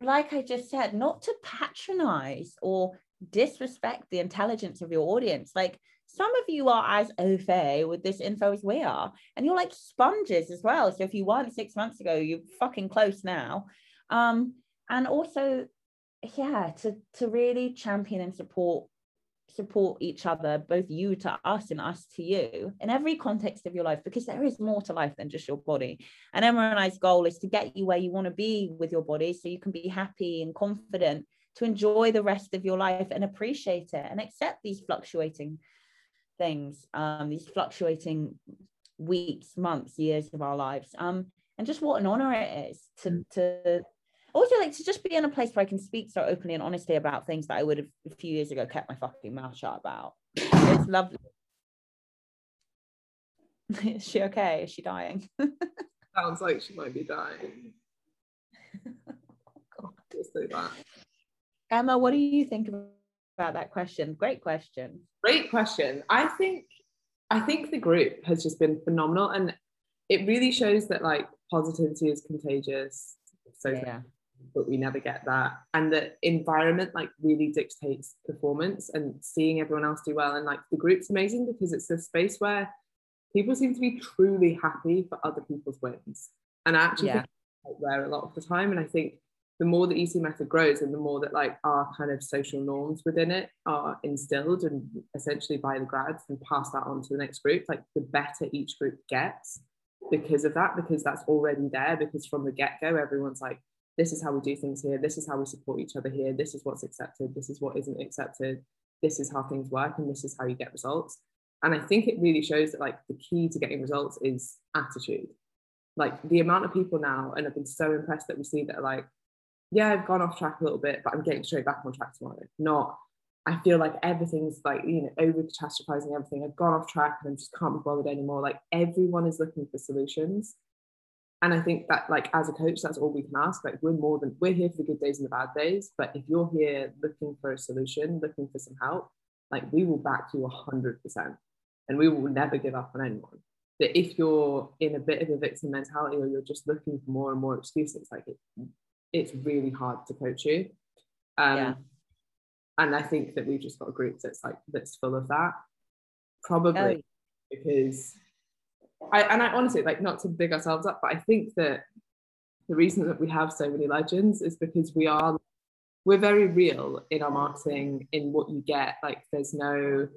like I just said, not to patronize or disrespect the intelligence of your audience. Like, some of you are as au fait with this info as we are, and you're like sponges as well. So if you weren't six months ago, you're fucking close now. Um, and also, yeah, to to really champion and support support each other, both you to us and us to you, in every context of your life, because there is more to life than just your body. And Emma and I's goal is to get you where you want to be with your body, so you can be happy and confident to enjoy the rest of your life and appreciate it and accept these fluctuating things, um, these fluctuating weeks, months, years of our lives. Um, and just what an honor it is to mm. to also like to just be in a place where I can speak so openly and honestly about things that I would have a few years ago kept my fucking mouth shut about. It's lovely. is she okay? Is she dying? Sounds like she might be dying. oh, Just say that. Emma, what do you think about that question? Great question. Great question. I think I think the group has just been phenomenal and it really shows that like positivity is contagious. So yeah. but we never get that. And the environment like really dictates performance and seeing everyone else do well. And like the group's amazing because it's a space where people seem to be truly happy for other people's wins. And I actually yeah. think there a lot of the time. And I think the more the EC method grows and the more that like our kind of social norms within it are instilled and essentially by the grads and pass that on to the next group, like the better each group gets because of that, because that's already there. Because from the get go, everyone's like, this is how we do things here, this is how we support each other here, this is what's accepted, this is what isn't accepted, this is how things work, and this is how you get results. And I think it really shows that like the key to getting results is attitude. Like the amount of people now, and I've been so impressed that we see that like, yeah, I've gone off track a little bit, but I'm getting straight back on track tomorrow. Not, I feel like everything's like, you know, over catastrophizing everything. I've gone off track and I just can't be bothered anymore. Like everyone is looking for solutions. And I think that, like, as a coach, that's all we can ask. Like, we're more than we're here for the good days and the bad days. But if you're here looking for a solution, looking for some help, like, we will back you 100%. And we will never give up on anyone. That if you're in a bit of a victim mentality or you're just looking for more and more excuses, like, it, it's really hard to coach you. Um, yeah. And I think that we've just got a group that's like that's full of that, probably oh. because I and I honestly like not to big ourselves up, but I think that the reason that we have so many legends is because we are we're very real in our marketing in what you get. Like there's no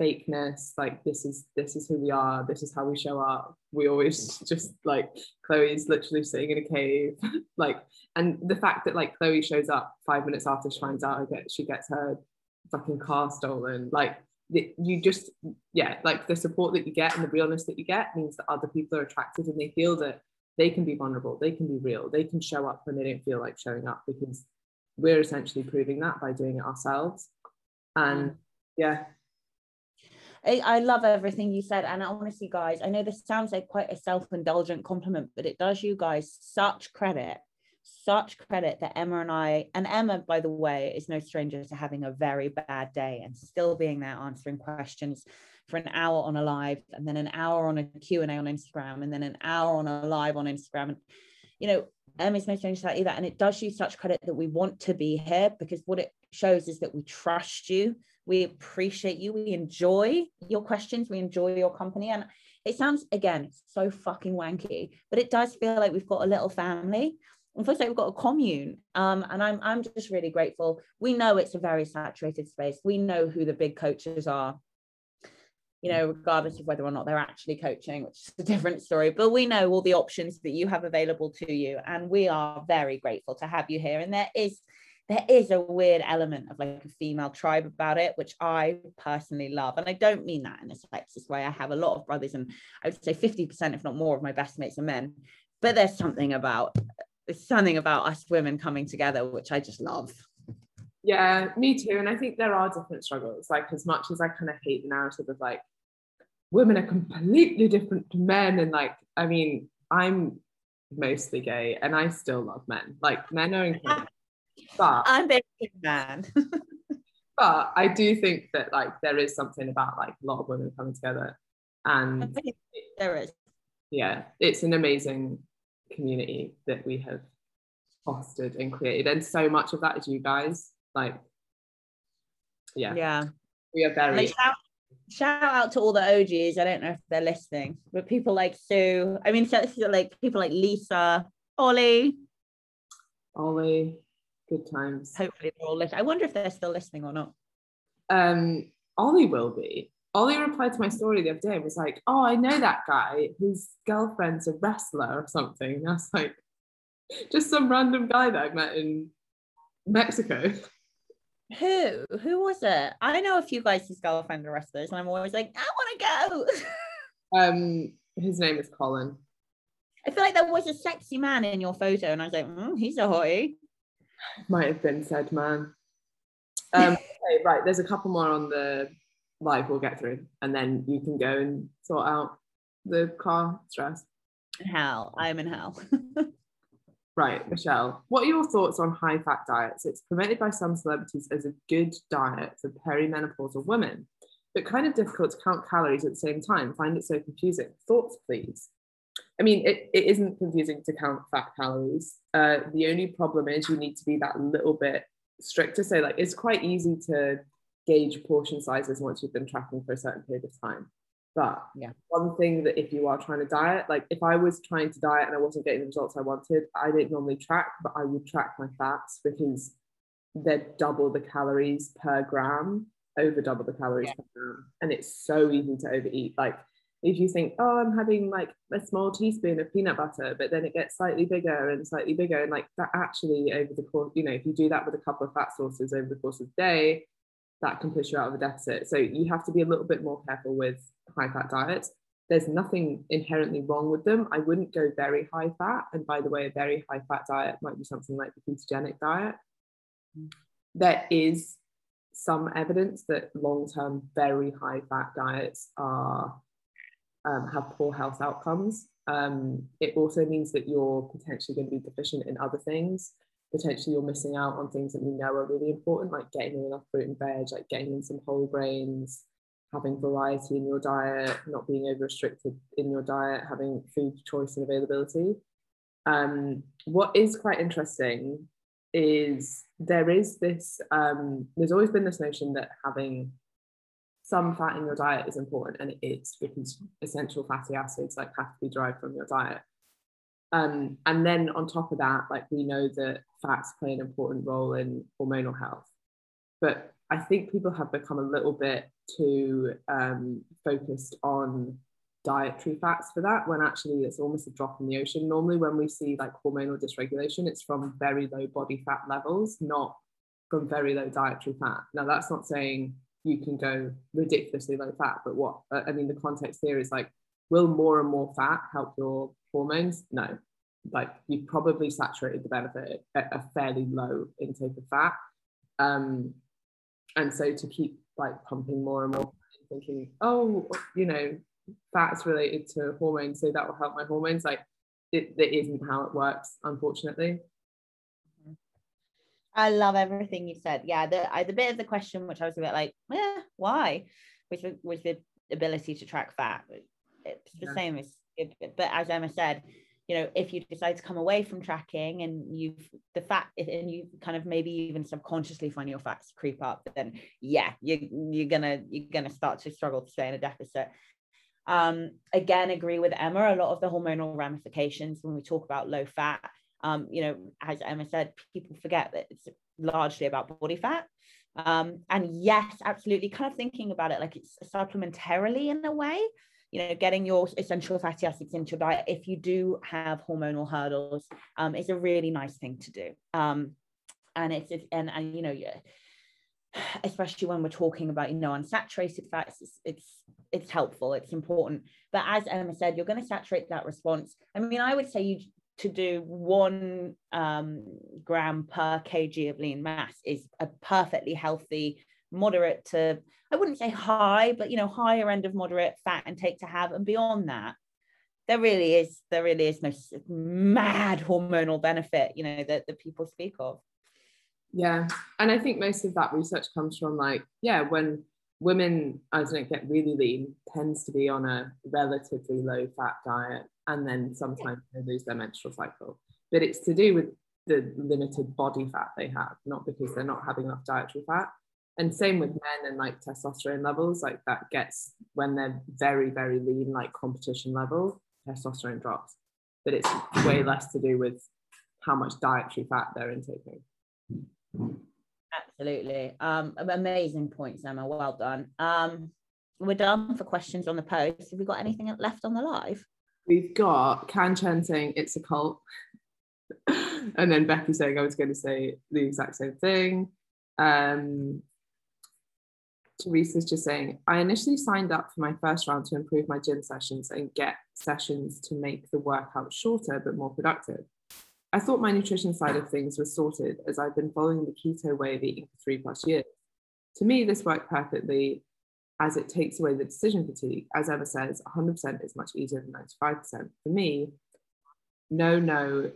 fakeness like this is this is who we are this is how we show up. We always just like chloe's literally sitting in a cave like and the fact that like chloe shows up five minutes after she finds out she gets her fucking car stolen like you just yeah like the support that you get and the realness that you get means that other people are attracted and they feel that they can be vulnerable they can be real they can show up when they don't feel like showing up because we're essentially proving that by doing it ourselves. And yeah I, I love everything you said. And honestly, guys, I know this sounds like quite a self indulgent compliment, but it does you guys such credit such credit that Emma and I, and Emma, by the way, is no stranger to having a very bad day and still being there answering questions for an hour on a live and then an hour on a Q&A on Instagram and then an hour on a live on Instagram. And, you know, Emma's no stranger to that either. And it does you such credit that we want to be here because what it shows is that we trust you, we appreciate you, we enjoy your questions, we enjoy your company. And it sounds again so fucking wanky, but it does feel like we've got a little family. Feels like we've got a commune. Um, and I'm I'm just really grateful. We know it's a very saturated space. We know who the big coaches are you know, regardless of whether or not they're actually coaching, which is a different story. But we know all the options that you have available to you, and we are very grateful to have you here. And there is there is a weird element of like a female tribe about it, which I personally love. And I don't mean that in a sexist way. I have a lot of brothers, and I would say 50%, if not more, of my best mates are men. But there's something about there's something about us women coming together, which I just love. Yeah, me too. And I think there are different struggles. Like as much as I kind of hate the narrative of like women are completely different to men, and like I mean, I'm mostly gay and I still love men. Like men are incredible. But I'm big man. but I do think that like there is something about like a lot of women coming together. And there is. Yeah, it's an amazing community that we have fostered and created. And so much of that is you guys like, yeah. Yeah. We are very. Like, shout, shout out to all the OGs. I don't know if they're listening, but people like Sue. I mean, like people like Lisa, Ollie. Ollie, good times. Hopefully they're all listening. I wonder if they're still listening or not. Um, Ollie will be. Ollie replied to my story the other day and was like, Oh, I know that guy. His girlfriend's a wrestler or something. And I was like, just some random guy that I met in Mexico. Who? Who was it? I know a few guys whose girlfriend are wrestlers, and I'm always like, I want to go. um, his name is Colin. I feel like there was a sexy man in your photo, and I was like, mm, he's a hottie. Might have been said man. Um, okay, right. There's a couple more on the live we'll get through, and then you can go and sort out the car stress. Hell, I'm in hell. Right, Michelle, what are your thoughts on high fat diets? It's promoted by some celebrities as a good diet for perimenopausal women, but kind of difficult to count calories at the same time. Find it so confusing. Thoughts, please. I mean, it, it isn't confusing to count fat calories. Uh, the only problem is you need to be that little bit stricter. So, like, it's quite easy to gauge portion sizes once you've been tracking for a certain period of time. But yeah, one thing that if you are trying to diet, like if I was trying to diet and I wasn't getting the results I wanted, I didn't normally track, but I would track my fats because they're double the calories per gram, over double the calories yeah. per gram. And it's so easy to overeat. Like if you think, oh, I'm having like a small teaspoon of peanut butter, but then it gets slightly bigger and slightly bigger. And like that actually over the course, you know, if you do that with a couple of fat sources over the course of the day, that can push you out of a deficit. So you have to be a little bit more careful with high fat diets. There's nothing inherently wrong with them. I wouldn't go very high fat. And by the way, a very high fat diet might be something like the ketogenic diet. Mm. There is some evidence that long term, very high fat diets are um, have poor health outcomes. Um, it also means that you're potentially going to be deficient in other things. Potentially, you're missing out on things that we know are really important, like getting in enough fruit and veg, like getting in some whole grains, having variety in your diet, not being over restricted in your diet, having food choice and availability. Um, what is quite interesting is there is this, um, there's always been this notion that having some fat in your diet is important, and it is because essential fatty acids like have to be derived from your diet. Um, and then on top of that, like we know that fats play an important role in hormonal health. But I think people have become a little bit too um, focused on dietary fats for that when actually it's almost a drop in the ocean. Normally, when we see like hormonal dysregulation, it's from very low body fat levels, not from very low dietary fat. Now, that's not saying you can go ridiculously low fat, but what I mean, the context here is like, will more and more fat help your hormones? No, like you've probably saturated the benefit at a fairly low intake of fat. Um, and so to keep like pumping more and more thinking oh you know fats related to hormones so that will help my hormones like it, it isn't how it works unfortunately I love everything you said. Yeah, the I, the bit of the question which I was a bit like, yeah, why, which was the ability to track fat. It's the yeah. same as, but as Emma said, you know if you decide to come away from tracking and you've the fat and you kind of maybe even subconsciously find your fats creep up then yeah you, you're gonna you're gonna start to struggle to stay in a deficit um, again agree with emma a lot of the hormonal ramifications when we talk about low fat um, you know as emma said people forget that it's largely about body fat um, and yes absolutely kind of thinking about it like it's supplementarily in a way you know, getting your essential fatty acids into your diet if you do have hormonal hurdles um, is a really nice thing to do. Um, and it's, it's and, and you know, especially when we're talking about you know unsaturated fats, it's, it's it's helpful, it's important. But as Emma said, you're going to saturate that response. I mean, I would say you to do one um, gram per kg of lean mass is a perfectly healthy moderate to I wouldn't say high, but you know, higher end of moderate fat intake to have. And beyond that, there really is there really is no mad hormonal benefit, you know, that, that people speak of. Yeah. And I think most of that research comes from like, yeah, when women as don't get really lean tends to be on a relatively low fat diet and then sometimes they lose their menstrual cycle. But it's to do with the limited body fat they have, not because they're not having enough dietary fat. And same with men and like testosterone levels like that gets when they're very very lean like competition level testosterone drops. But it's way less to do with how much dietary fat they're intaking absolutely. Um amazing points emma. Well done. Um we're done for questions on the post. Have we got anything left on the live? We've got Kanchan saying it's a cult. And then Becky saying I was going to say the exact same thing. Um Teresa's just saying, I initially signed up for my first round to improve my gym sessions and get sessions to make the workout shorter but more productive. I thought my nutrition side of things was sorted as I've been following the keto way of eating for three plus years. To me, this worked perfectly as it takes away the decision fatigue. As Emma says, 100% is much easier than 95%. For me, no, no,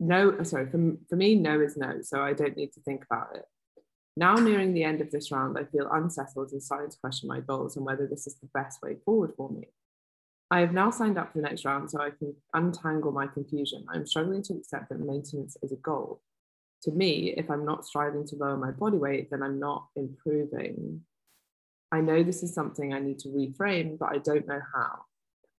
no, sorry, for, for me, no is no. So I don't need to think about it. Now, nearing the end of this round, I feel unsettled and starting to question my goals and whether this is the best way forward for me. I have now signed up for the next round so I can untangle my confusion. I'm struggling to accept that maintenance is a goal. To me, if I'm not striving to lower my body weight, then I'm not improving. I know this is something I need to reframe, but I don't know how.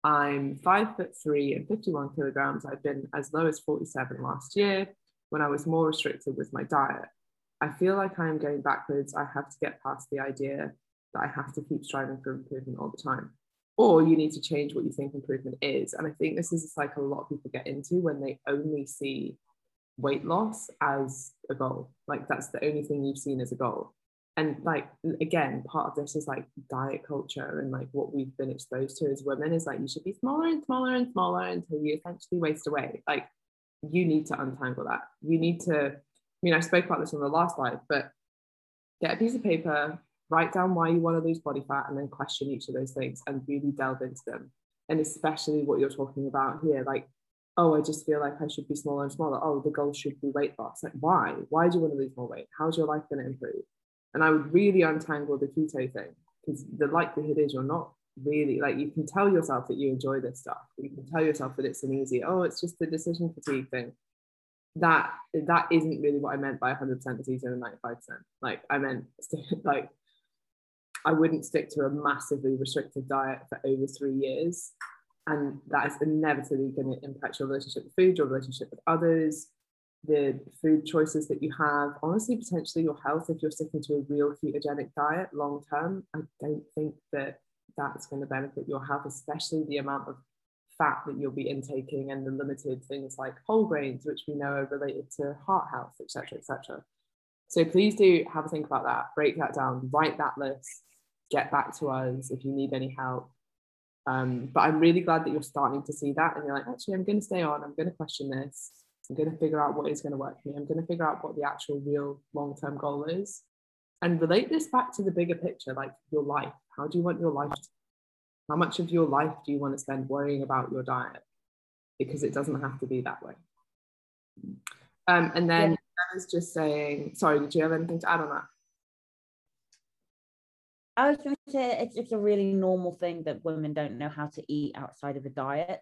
I'm five foot three and 51 kilograms. I've been as low as 47 last year when I was more restricted with my diet. I feel like I am going backwards. I have to get past the idea that I have to keep striving for improvement all the time. Or you need to change what you think improvement is. And I think this is a cycle a lot of people get into when they only see weight loss as a goal. Like that's the only thing you've seen as a goal. And like again, part of this is like diet culture and like what we've been exposed to as women is like you should be smaller and smaller and smaller until you essentially waste away. Like you need to untangle that. You need to I mean, I spoke about this on the last slide, but get a piece of paper, write down why you want to lose body fat, and then question each of those things and really delve into them. And especially what you're talking about here, like, oh, I just feel like I should be smaller and smaller. Oh, the goal should be weight loss. Like, why? Why do you want to lose more weight? How's your life going to improve? And I would really untangle the keto thing because the likelihood is you're not really like you can tell yourself that you enjoy this stuff. You can tell yourself that it's an easy, oh, it's just the decision fatigue thing that that isn't really what I meant by 100% is easier than 95%. Like I meant like I wouldn't stick to a massively restrictive diet for over three years. And that is inevitably going to impact your relationship with food, your relationship with others, the food choices that you have, honestly, potentially your health if you're sticking to a real ketogenic diet long term. I don't think that that's going to benefit your health, especially the amount of fat that you'll be intaking and the limited things like whole grains, which we know are related to heart health, etc., etc. So please do have a think about that, break that down, write that list, get back to us if you need any help. Um, but I'm really glad that you're starting to see that and you're like, actually, I'm going to stay on, I'm going to question this, I'm going to figure out what is going to work for me, I'm going to figure out what the actual real long term goal is. And relate this back to the bigger picture, like your life. How do you want your life to how much of your life do you want to spend worrying about your diet? Because it doesn't have to be that way. Um, and then yeah. I was just saying, sorry, did you have anything to add on that? I was going to say it's, it's a really normal thing that women don't know how to eat outside of a diet.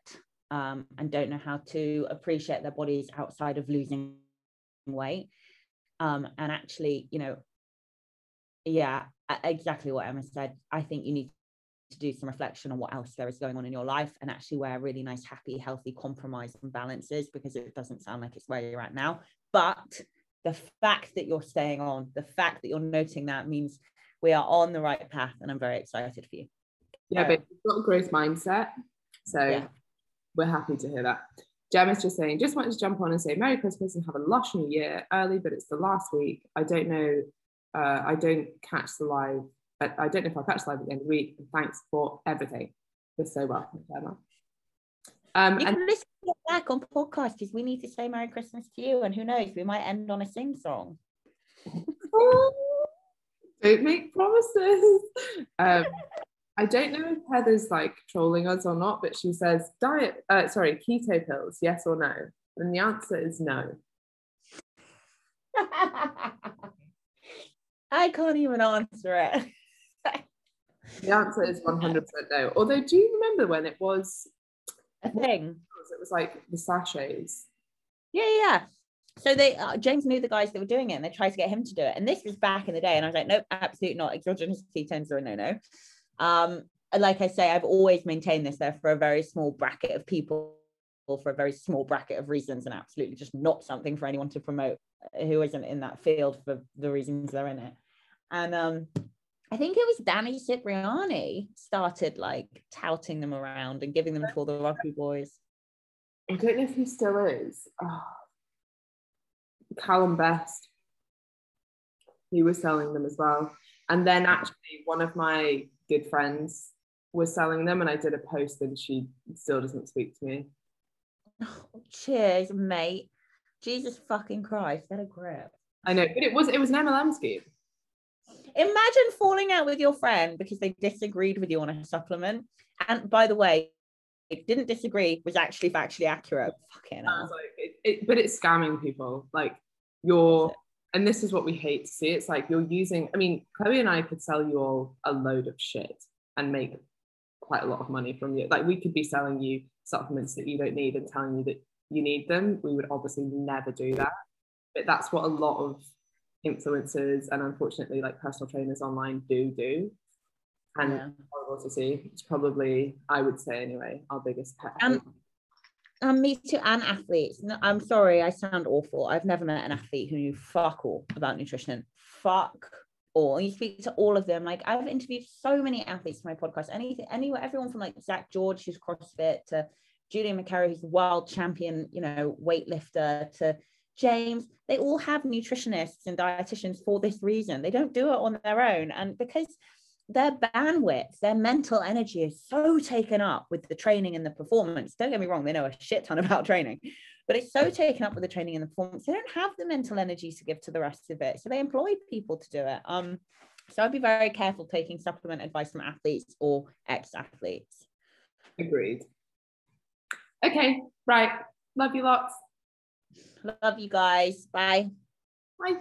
um, and don't know how to appreciate their bodies outside of losing weight. Um, and actually, you know, yeah, exactly what Emma said. I think you need to do some reflection on what else there is going on in your life and actually where a really nice, happy, healthy compromise and balance is because it doesn't sound like it's where you're at now. But the fact that you're staying on, the fact that you're noting that means we are on the right path and I'm very excited for you. Yeah, but you've got a growth mindset. So yeah. we're happy to hear that. Gemma's just saying, just wanted to jump on and say Merry Christmas and have a lush new year early, but it's the last week. I don't know, uh, I don't catch the live, I don't know if I'll catch the live at the end of the week. And thanks for everything. You're so welcome, Gemma. Um, you and- can listen back on podcast because we need to say Merry Christmas to you, and who knows, we might end on a sing song. don't make promises. Um, I don't know if Heather's like trolling us or not, but she says diet, uh, sorry, keto pills, yes or no? And the answer is no. I can't even answer it. the answer is 100% no. Although, do you remember when it was a thing? It was like the sachets. Yeah, yeah. So they uh, James knew the guys that were doing it, and they tried to get him to do it. And this was back in the day, and I was like, nope, absolutely not. Exogenous ketones are a no-no. Um, like I say, I've always maintained this. They're for a very small bracket of people, for a very small bracket of reasons, and absolutely just not something for anyone to promote who isn't in that field for the reasons they're in it. And um, I think it was Danny Cipriani started like touting them around and giving them to all the rugby boys. I don't know if he still is. Oh. Calum Best. He was selling them as well. And then actually one of my good friends was selling them and I did a post and she still doesn't speak to me. Oh, cheers, mate. Jesus fucking Christ, get a grip. I know, but it was it was an MLM scheme. Imagine falling out with your friend because they disagreed with you on a supplement. And by the way, it didn't disagree, was actually factually accurate. Fucking. Like, it, it, but it's scamming people. Like you're and this is what we hate to see. It's like you're using, I mean, Chloe and I could sell you all a load of shit and make quite a lot of money from you. Like we could be selling you supplements that you don't need and telling you that you need them. We would obviously never do that. But that's what a lot of influencers and unfortunately like personal trainers online do do. And yeah. horrible to see. It's probably, I would say anyway, our biggest pet. Um, um, me too, and athletes. No, I'm sorry, I sound awful. I've never met an athlete who knew fuck all about nutrition. Fuck all. You speak to all of them. Like I've interviewed so many athletes for my podcast. Anything, anywhere, everyone from like Zack George, who's CrossFit, to Julian McCarry, who's world champion, you know, weightlifter, to James. They all have nutritionists and dietitians for this reason. They don't do it on their own, and because their bandwidth, their mental energy is so taken up with the training and the performance. Don't get me wrong, they know a shit ton about training, but it's so taken up with the training and the performance, they don't have the mental energy to give to the rest of it. So they employ people to do it. Um, so I'd be very careful taking supplement advice from athletes or ex-athletes. Agreed. Okay, right. Love you lots. Love you guys. Bye. Bye.